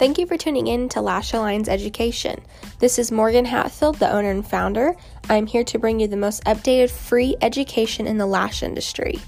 Thank you for tuning in to Lash Alliance Education. This is Morgan Hatfield, the owner and founder. I'm here to bring you the most updated free education in the lash industry.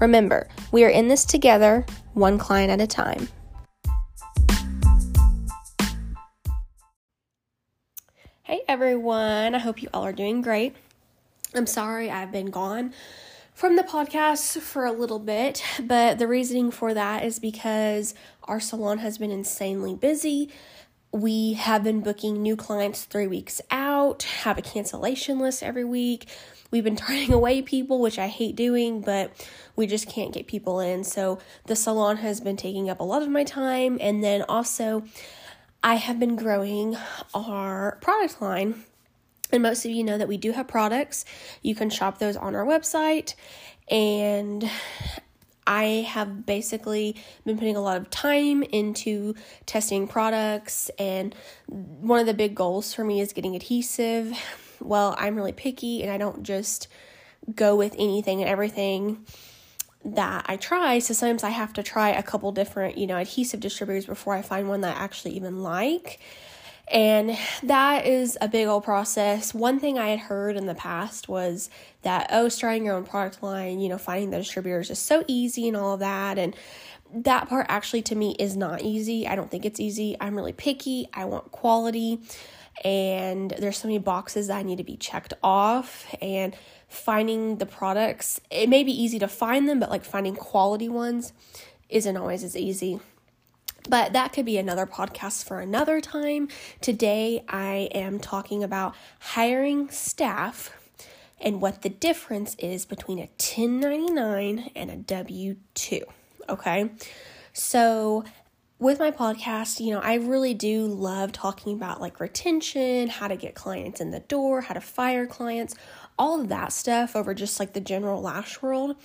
Remember, we are in this together, one client at a time. Hey everyone, I hope you all are doing great. I'm sorry I've been gone from the podcast for a little bit, but the reasoning for that is because our salon has been insanely busy. We have been booking new clients three weeks out, have a cancellation list every week. We've been turning away people, which I hate doing, but we just can't get people in. So the salon has been taking up a lot of my time. And then also, I have been growing our product line and most of you know that we do have products. You can shop those on our website. And I have basically been putting a lot of time into testing products. And one of the big goals for me is getting adhesive. Well, I'm really picky and I don't just go with anything and everything that I try. So sometimes I have to try a couple different, you know, adhesive distributors before I find one that I actually even like. And that is a big old process. One thing I had heard in the past was that, oh, starting your own product line, you know, finding the distributors is so easy and all of that. And that part actually to me is not easy. I don't think it's easy. I'm really picky. I want quality. And there's so many boxes that I need to be checked off. And finding the products, it may be easy to find them, but like finding quality ones isn't always as easy. But that could be another podcast for another time. Today, I am talking about hiring staff and what the difference is between a 1099 and a W 2. Okay. So, with my podcast, you know, I really do love talking about like retention, how to get clients in the door, how to fire clients, all of that stuff over just like the general lash world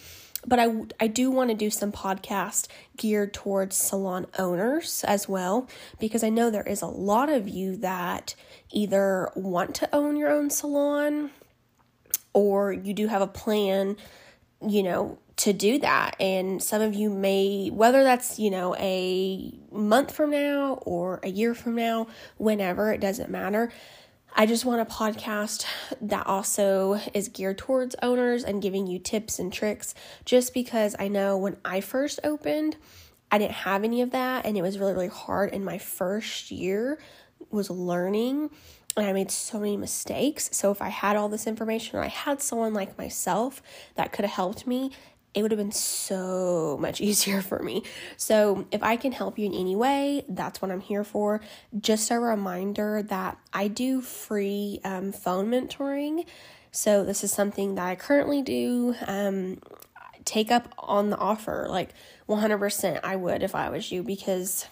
but I, I do want to do some podcast geared towards salon owners as well because I know there is a lot of you that either want to own your own salon or you do have a plan, you know, to do that. And some of you may, whether that's, you know, a month from now or a year from now, whenever, it doesn't matter. I just want a podcast that also is geared towards owners and giving you tips and tricks just because I know when I first opened, I didn't have any of that and it was really really hard in my first year was learning and I made so many mistakes. So if I had all this information or I had someone like myself that could have helped me, it would have been so much easier for me. So, if I can help you in any way, that's what I'm here for. Just a reminder that I do free um, phone mentoring. So, this is something that I currently do. Um, take up on the offer. Like 100%, I would if I was you because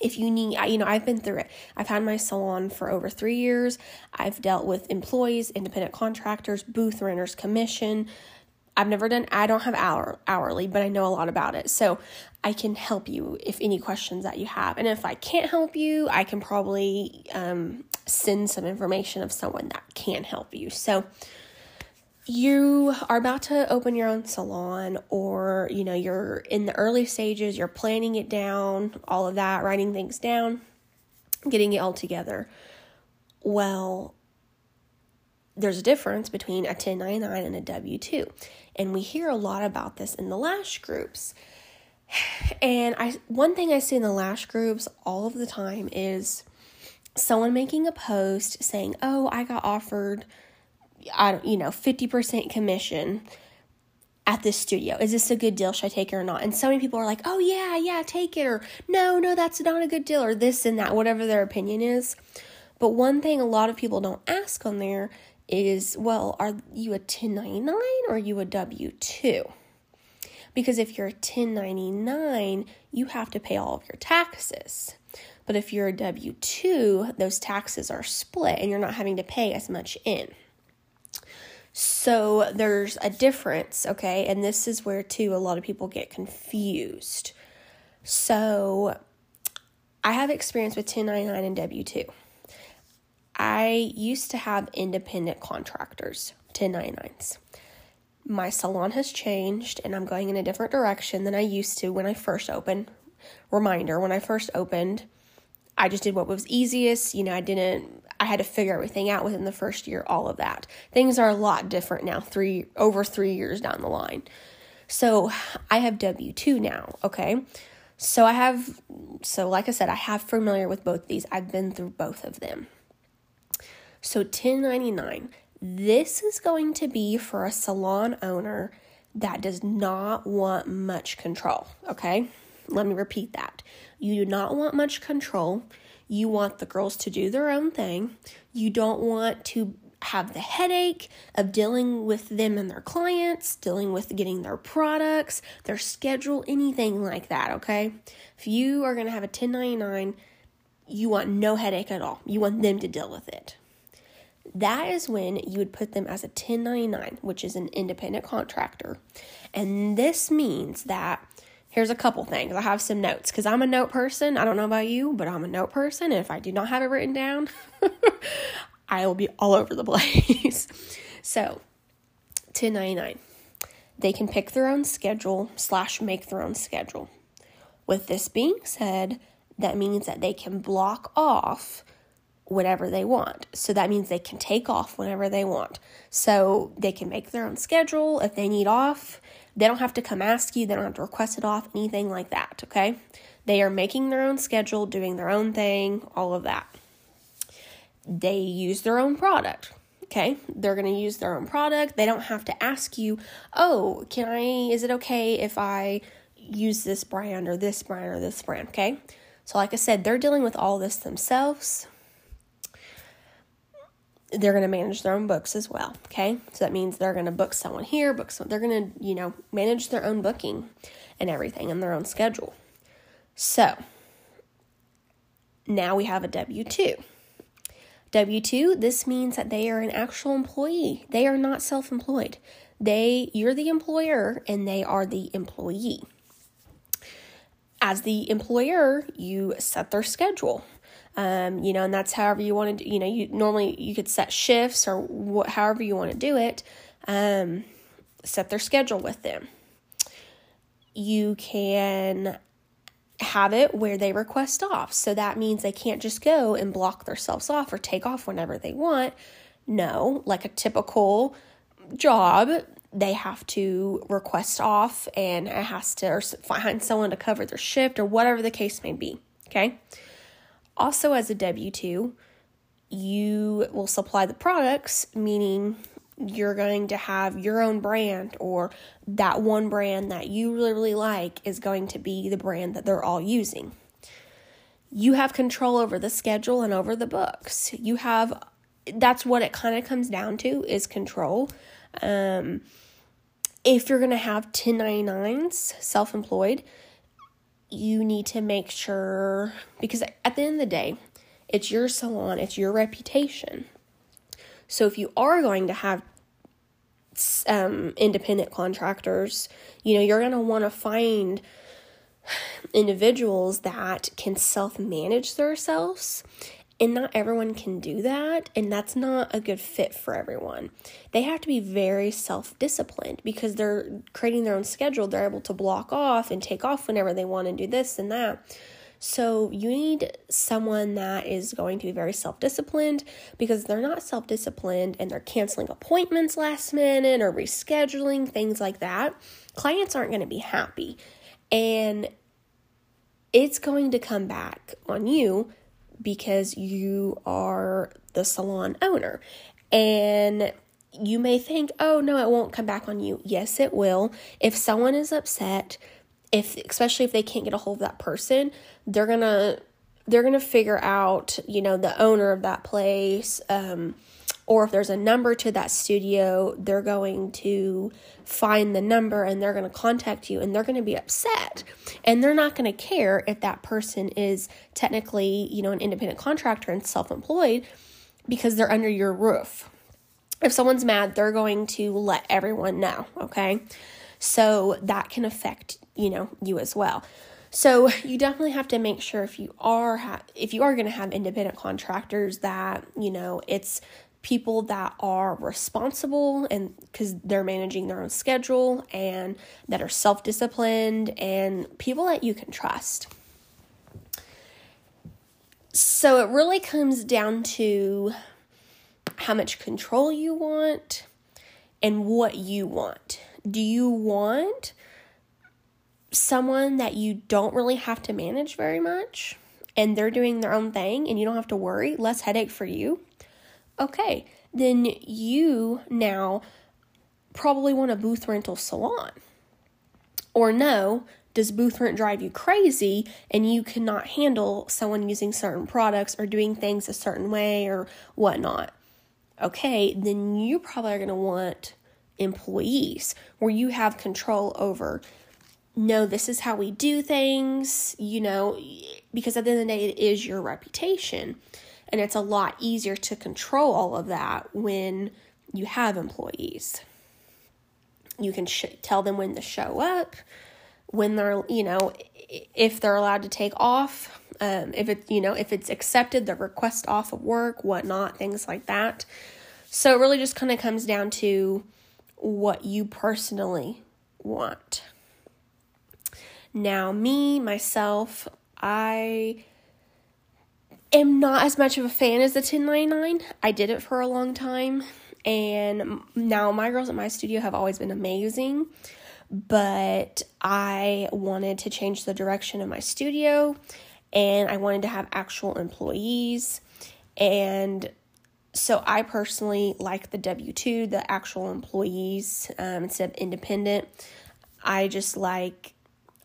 if you need you know i've been through it i've had my salon for over three years i've dealt with employees independent contractors booth renters commission I've never done, I don't have hour, hourly, but I know a lot about it. So I can help you if any questions that you have. And if I can't help you, I can probably um, send some information of someone that can help you. So you are about to open your own salon or you know you're in the early stages you're planning it down all of that writing things down getting it all together well there's a difference between a 1099 and a W 2. And we hear a lot about this in the lash groups. And I one thing I see in the lash groups all of the time is someone making a post saying, "Oh, I got offered I don't, you know, 50% commission at this studio. Is this a good deal? Should I take it or not?" And so many people are like, "Oh, yeah, yeah, take it," or "No, no, that's not a good deal," or this and that, whatever their opinion is. But one thing a lot of people don't ask on there is well, are you a 1099 or are you a W 2? Because if you're a 1099, you have to pay all of your taxes. But if you're a W 2, those taxes are split and you're not having to pay as much in. So there's a difference, okay? And this is where, too, a lot of people get confused. So I have experience with 1099 and W 2. I used to have independent contractors, 1099s. My salon has changed and I'm going in a different direction than I used to when I first opened. Reminder when I first opened, I just did what was easiest. You know, I didn't, I had to figure everything out within the first year, all of that. Things are a lot different now, three, over three years down the line. So I have W 2 now, okay? So I have, so like I said, I have familiar with both these. I've been through both of them. So 1099, this is going to be for a salon owner that does not want much control, okay? Let me repeat that. You do not want much control. You want the girls to do their own thing. You don't want to have the headache of dealing with them and their clients, dealing with getting their products, their schedule, anything like that, okay? If you are going to have a 1099, you want no headache at all. You want them to deal with it. That is when you would put them as a 1099, which is an independent contractor. And this means that here's a couple things. I have some notes because I'm a note person. I don't know about you, but I'm a note person. And if I do not have it written down, I will be all over the place. so, 1099. They can pick their own schedule slash make their own schedule. With this being said, that means that they can block off whatever they want. So that means they can take off whenever they want. So they can make their own schedule if they need off. They don't have to come ask you, they don't have to request it off, anything like that, okay? They are making their own schedule, doing their own thing, all of that. They use their own product. Okay, they're to use their own product. They don't have to ask you, "Oh, can I is it okay if I use this brand or this brand or this brand?" Okay? So like I said, they're dealing with all this themselves they're going to manage their own books as well. Okay. So that means they're going to book someone here, book some, they're going to, you know, manage their own booking and everything and their own schedule. So now we have a W 2. W 2, this means that they are an actual employee. They are not self employed. They, you're the employer and they are the employee. As the employer, you set their schedule. Um, you know, and that's however you want to, you know, you normally you could set shifts or however you want to do it. Um, set their schedule with them. You can have it where they request off. So that means they can't just go and block themselves off or take off whenever they want. No, like a typical job, they have to request off and it has to or find someone to cover their shift or whatever the case may be. Okay. Also, as a W 2, you will supply the products, meaning you're going to have your own brand or that one brand that you really, really like is going to be the brand that they're all using. You have control over the schedule and over the books. You have, that's what it kind of comes down to is control. Um, if you're going to have 1099s, self employed, you need to make sure because at the end of the day, it's your salon, it's your reputation. So if you are going to have um, independent contractors, you know, you're going to want to find individuals that can self manage themselves and not everyone can do that, and that's not a good fit for everyone. They have to be very self disciplined because they're creating their own schedule. They're able to block off and take off whenever they want to do this and that. So, you need someone that is going to be very self disciplined because they're not self disciplined and they're canceling appointments last minute or rescheduling, things like that. Clients aren't going to be happy. And it's going to come back on you because you are the salon owner. And you may think, oh, no, it won't come back on you. Yes, it will. If someone is upset, if especially if they can't get a hold of that person, they're gonna they're gonna figure out, you know, the owner of that place, um, or if there's a number to that studio, they're going to find the number and they're going to contact you and they're going to be upset. And they're not going to care if that person is technically, you know, an independent contractor and self-employed because they're under your roof. If someone's mad, they're going to let everyone know, okay? So that can affect, you know, you as well. So you definitely have to make sure if you are ha- if you are going to have independent contractors that you know it's people that are responsible and because they're managing their own schedule and that are self disciplined and people that you can trust. So it really comes down to how much control you want and what you want. Do you want someone that you don't really have to manage very much and they're doing their own thing and you don't have to worry? Less headache for you? Okay, then you now probably want a booth rental salon. Or no, does booth rent drive you crazy and you cannot handle someone using certain products or doing things a certain way or whatnot? Okay, then you probably are going to want employees where you have control over no, this is how we do things, you know, because at the end of the day, it is your reputation. And it's a lot easier to control all of that when you have employees. You can sh- tell them when to show up, when they're, you know, if they're allowed to take off, um, if it, you know, if it's accepted, the request off of work, whatnot, things like that. So it really just kind of comes down to what you personally want. Now, me, myself, I am not as much of a fan as the 1099. I did it for a long time, and now my girls at my studio have always been amazing. But I wanted to change the direction of my studio, and I wanted to have actual employees. And so I personally like the W 2, the actual employees, um, instead of independent. I just like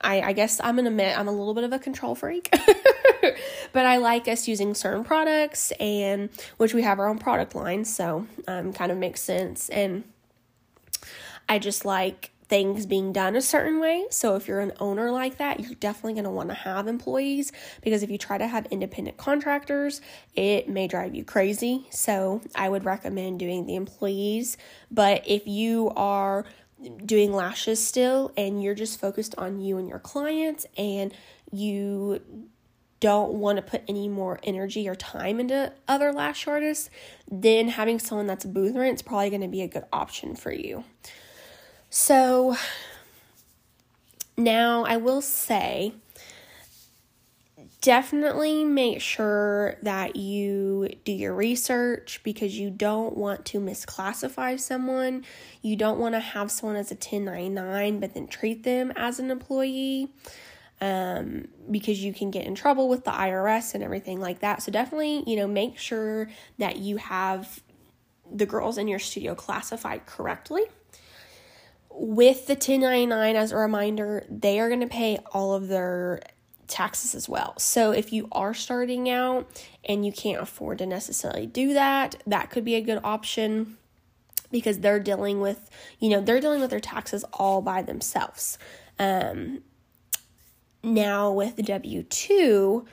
I, I guess I'm gonna admit I'm a little bit of a control freak. but I like us using certain products and which we have our own product line, so um kind of makes sense. And I just like things being done a certain way. So if you're an owner like that, you're definitely going to want to have employees because if you try to have independent contractors, it may drive you crazy. So I would recommend doing the employees. But if you are doing lashes still and you're just focused on you and your clients and you don't want to put any more energy or time into other lash artists, then having someone that's booth rent is probably going to be a good option for you. So now I will say definitely make sure that you do your research because you don't want to misclassify someone. You don't want to have someone as a 1099 but then treat them as an employee um, because you can get in trouble with the IRS and everything like that. So definitely, you know, make sure that you have the girls in your studio classified correctly. With the 1099 as a reminder, they are going to pay all of their taxes as well. So if you are starting out and you can't afford to necessarily do that, that could be a good option because they're dealing with, you know, they're dealing with their taxes all by themselves. Um, now with the W 2,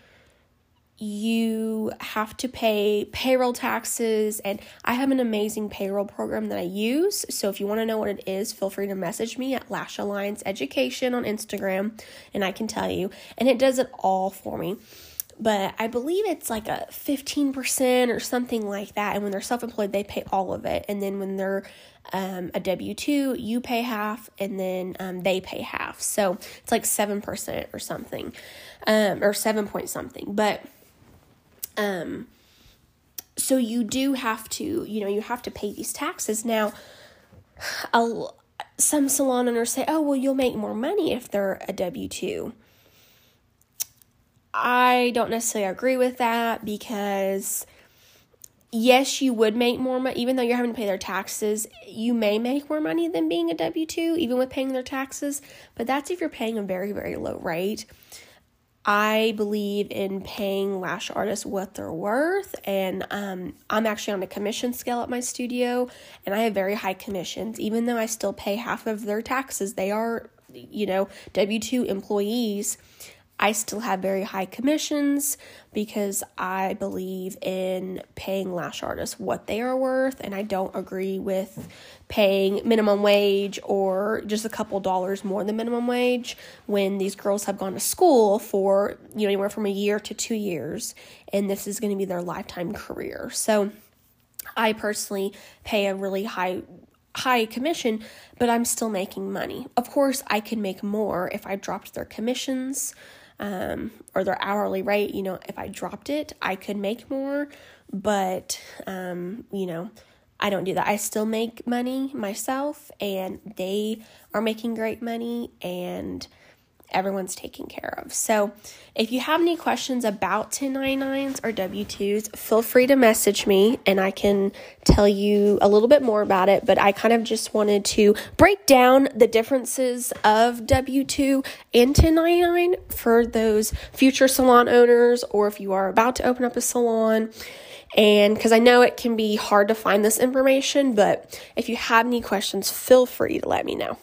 you have to pay payroll taxes and I have an amazing payroll program that I use. So if you want to know what it is, feel free to message me at Lash Alliance Education on Instagram and I can tell you. And it does it all for me. But I believe it's like a 15% or something like that. And when they're self employed, they pay all of it. And then when they're um, a W 2, you pay half and then um, they pay half. So it's like 7% or something, um, or 7 point something. But um, so you do have to, you know, you have to pay these taxes. Now, I'll, some salon owners say, oh, well, you'll make more money if they're a W 2. I don't necessarily agree with that because, yes, you would make more money, even though you're having to pay their taxes, you may make more money than being a W 2, even with paying their taxes, but that's if you're paying a very, very low rate. I believe in paying lash artists what they're worth, and um, I'm actually on a commission scale at my studio, and I have very high commissions. Even though I still pay half of their taxes, they are, you know, W 2 employees. I still have very high commissions because I believe in paying lash artists what they are worth, and I don't agree with paying minimum wage or just a couple dollars more than minimum wage when these girls have gone to school for you know anywhere from a year to two years, and this is going to be their lifetime career. So, I personally pay a really high high commission, but I'm still making money. Of course, I could make more if I dropped their commissions um, or their hourly rate. You know, if I dropped it, I could make more, but, um, you know, I don't do that. I still make money myself, and they are making great money, and everyone's taken care of. So, if you have any questions about 1099s or W 2s, feel free to message me and I can tell you a little bit more about it. But I kind of just wanted to break down the differences of W 2 and 1099 for those future salon owners or if you are about to open up a salon. And because I know it can be hard to find this information, but if you have any questions, feel free to let me know.